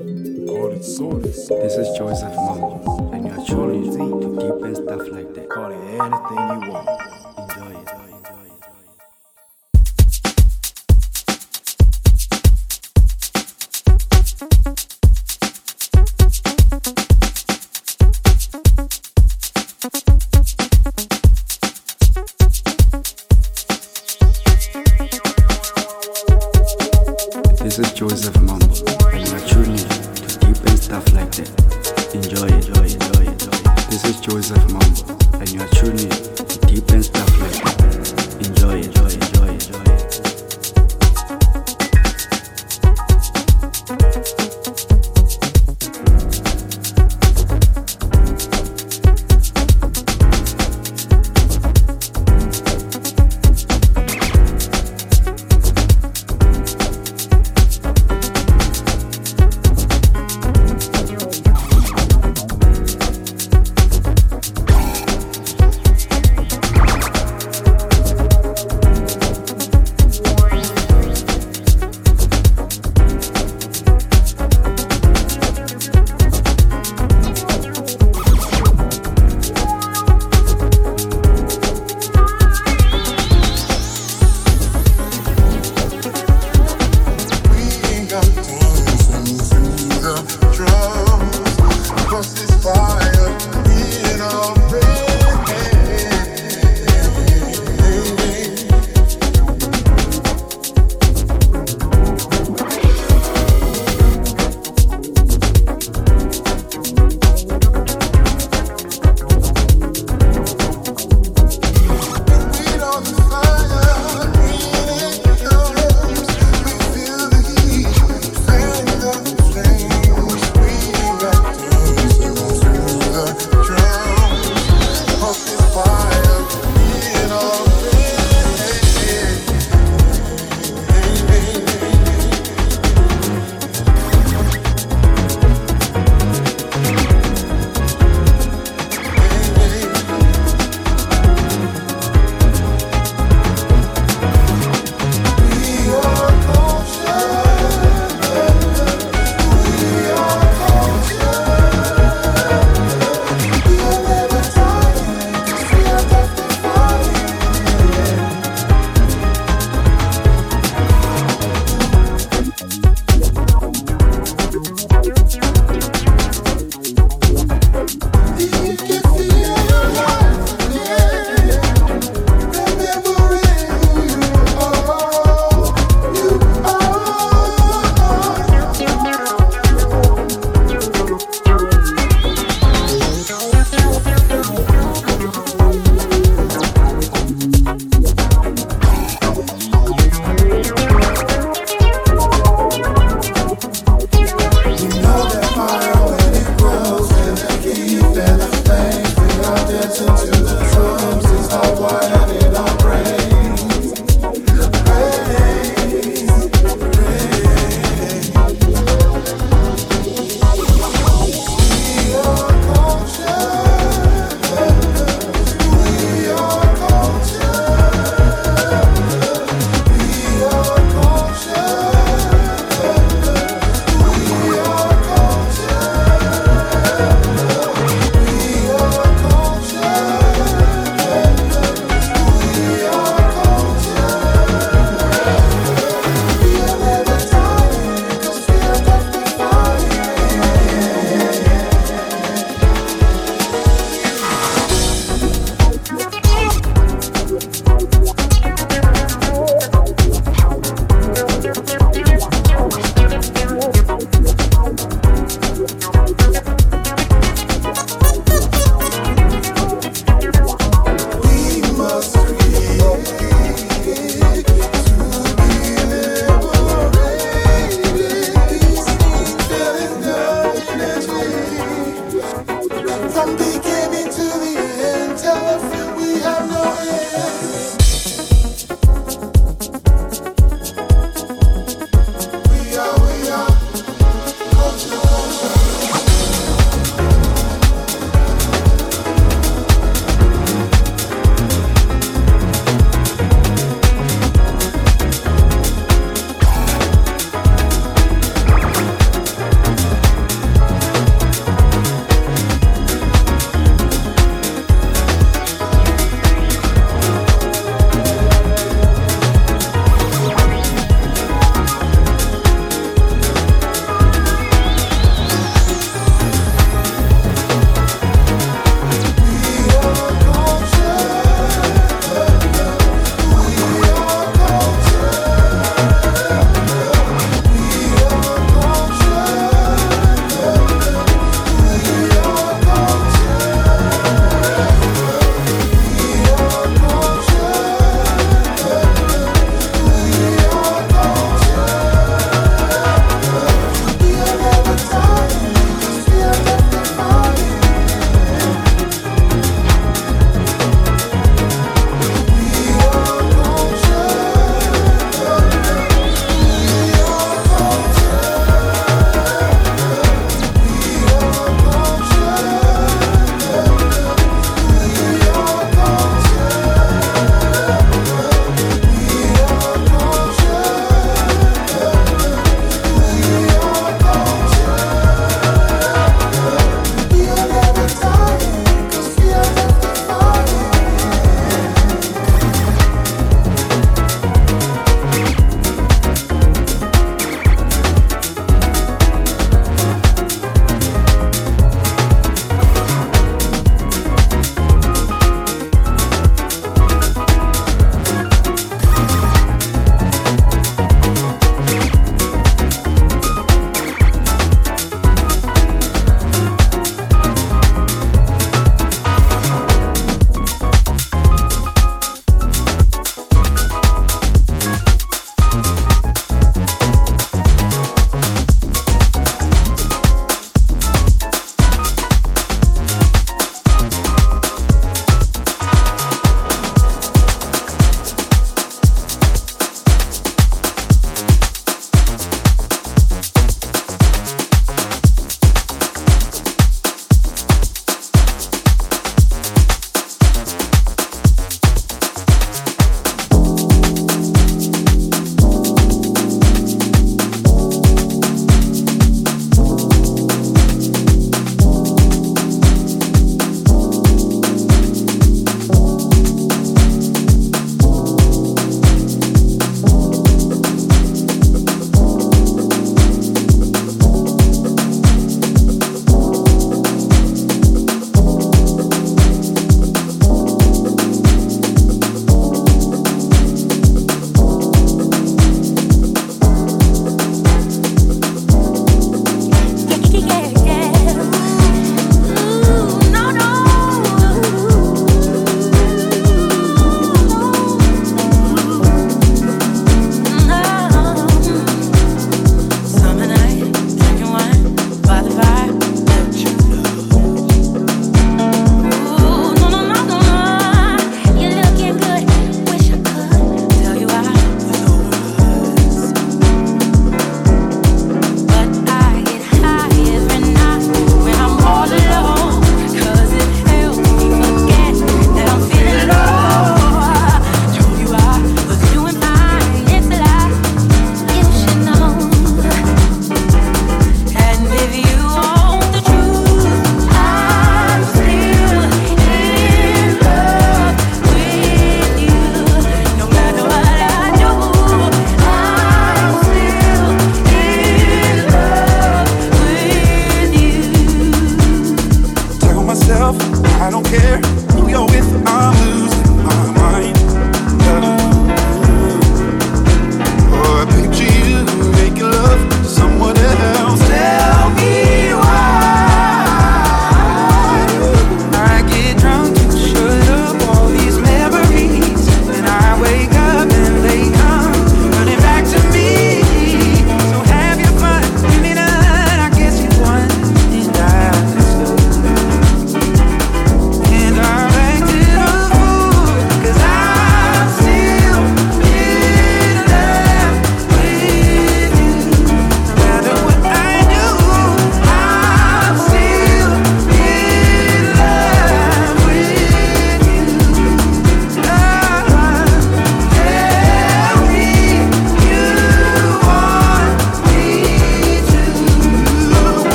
This is Joseph Mom, and you're truly to keep and stuff like that. Call it anything you want.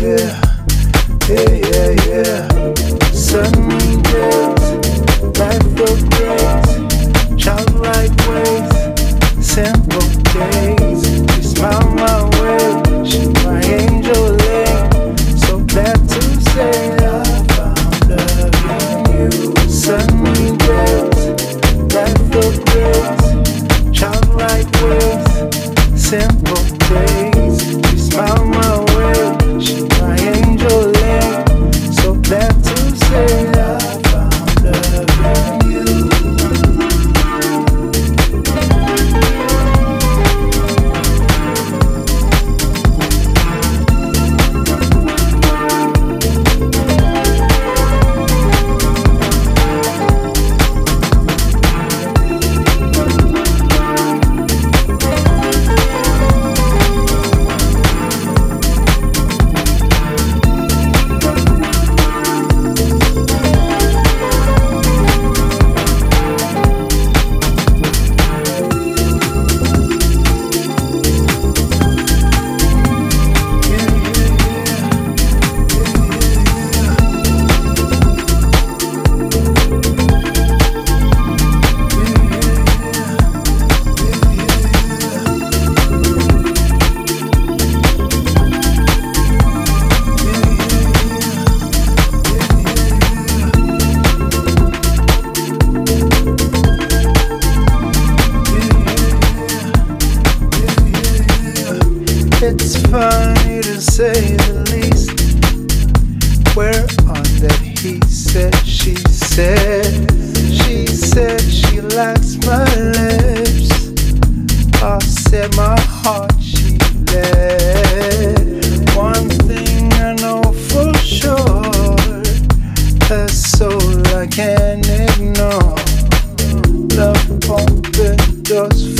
yeah, yeah, yeah, yeah. Sun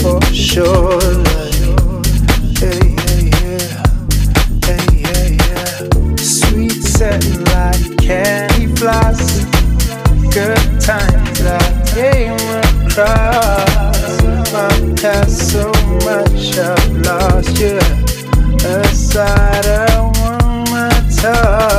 for sure. Like, yeah, yeah, yeah. Sweet like candy floss. Good times I came across. I've had so much I've lost. A side I my.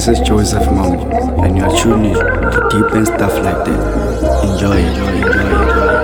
This is Joseph Mambo, and you are tuning to deep and stuff like that. Enjoy, enjoy, enjoy, enjoy.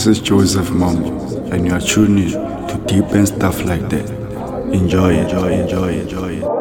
This is Joseph Mambo, and you are tuning to deep and stuff like that. Enjoy, enjoy, enjoy, enjoy. Are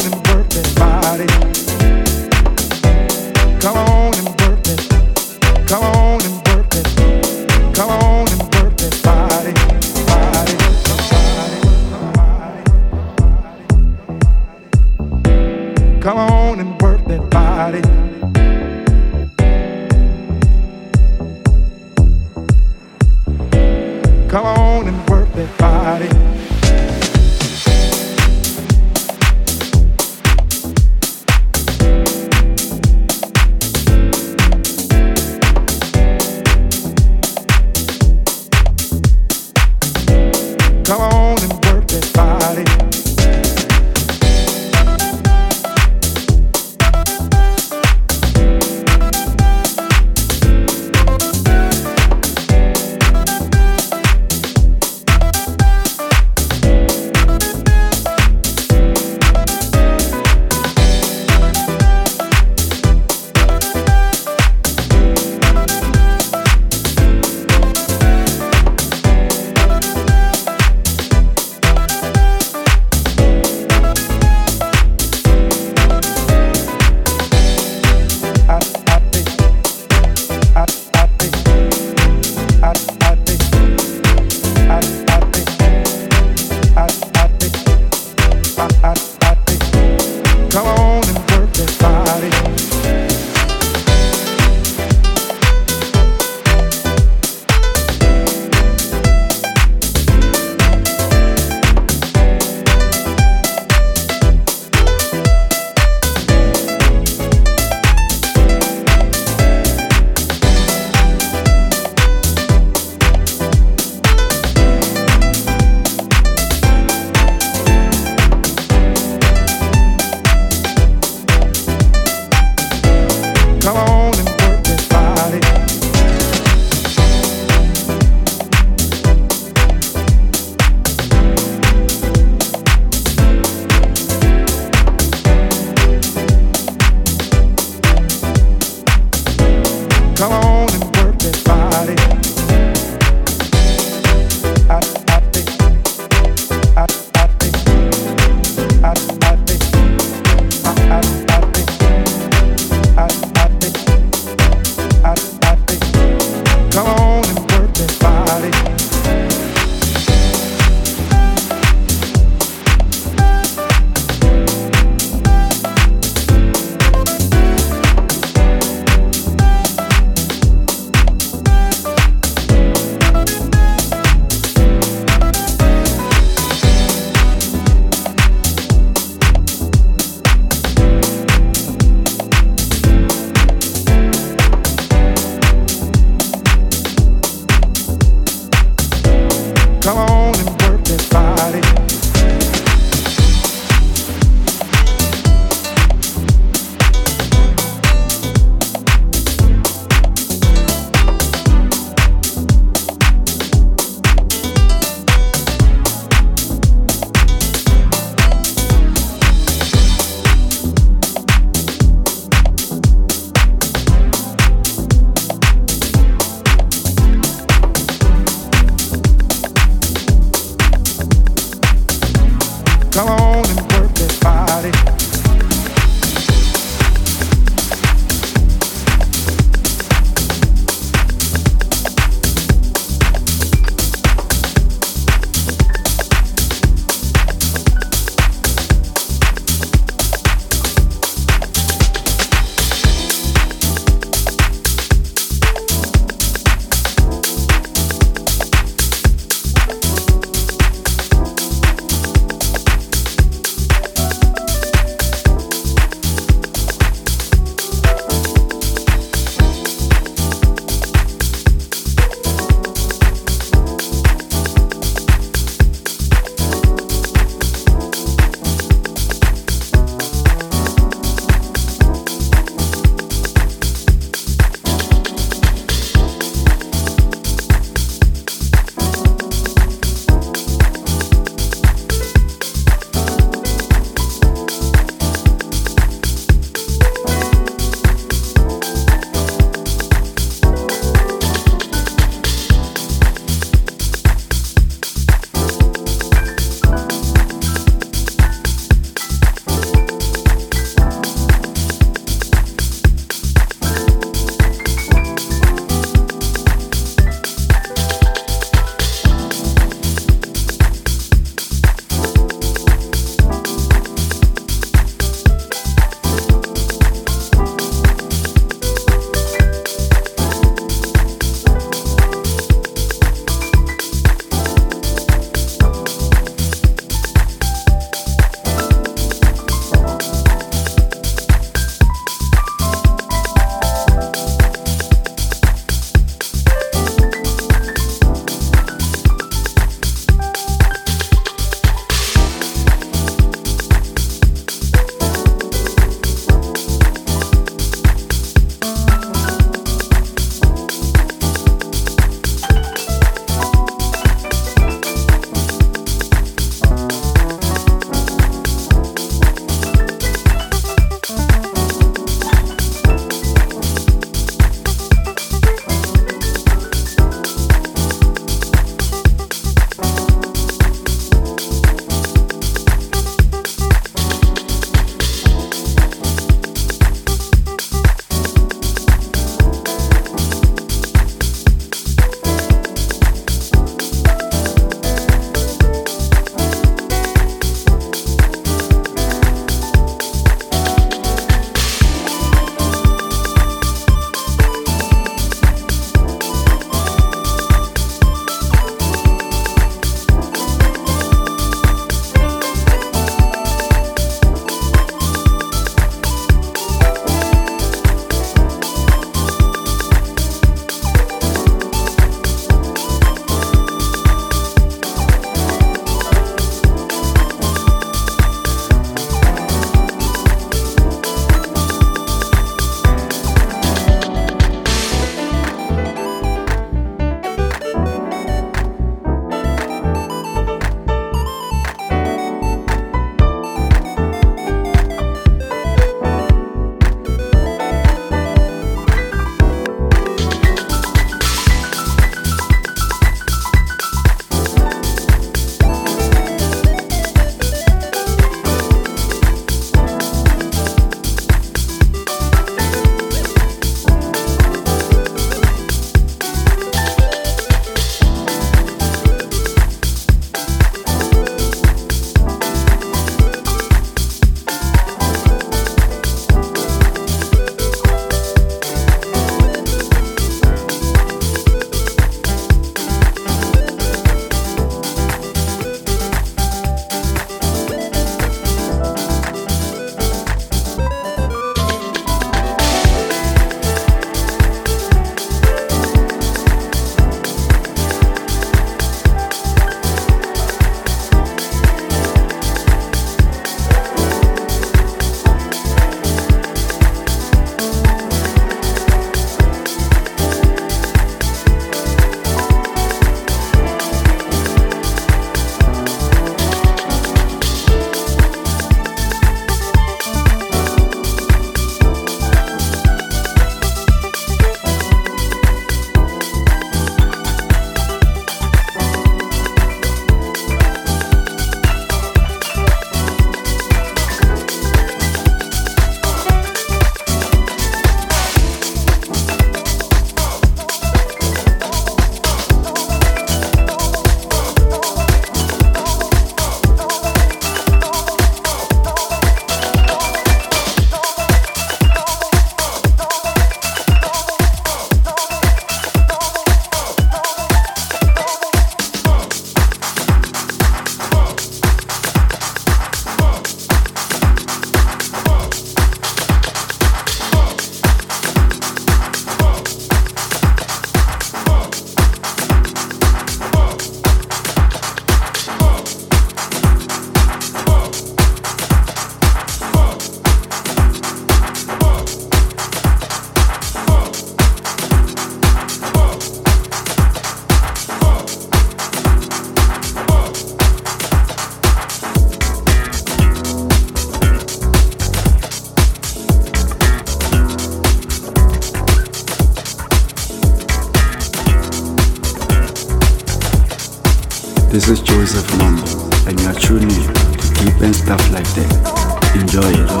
Joseph Mambo, and you are tuning to Deep and Stuff Like That. Enjoy, enjoy,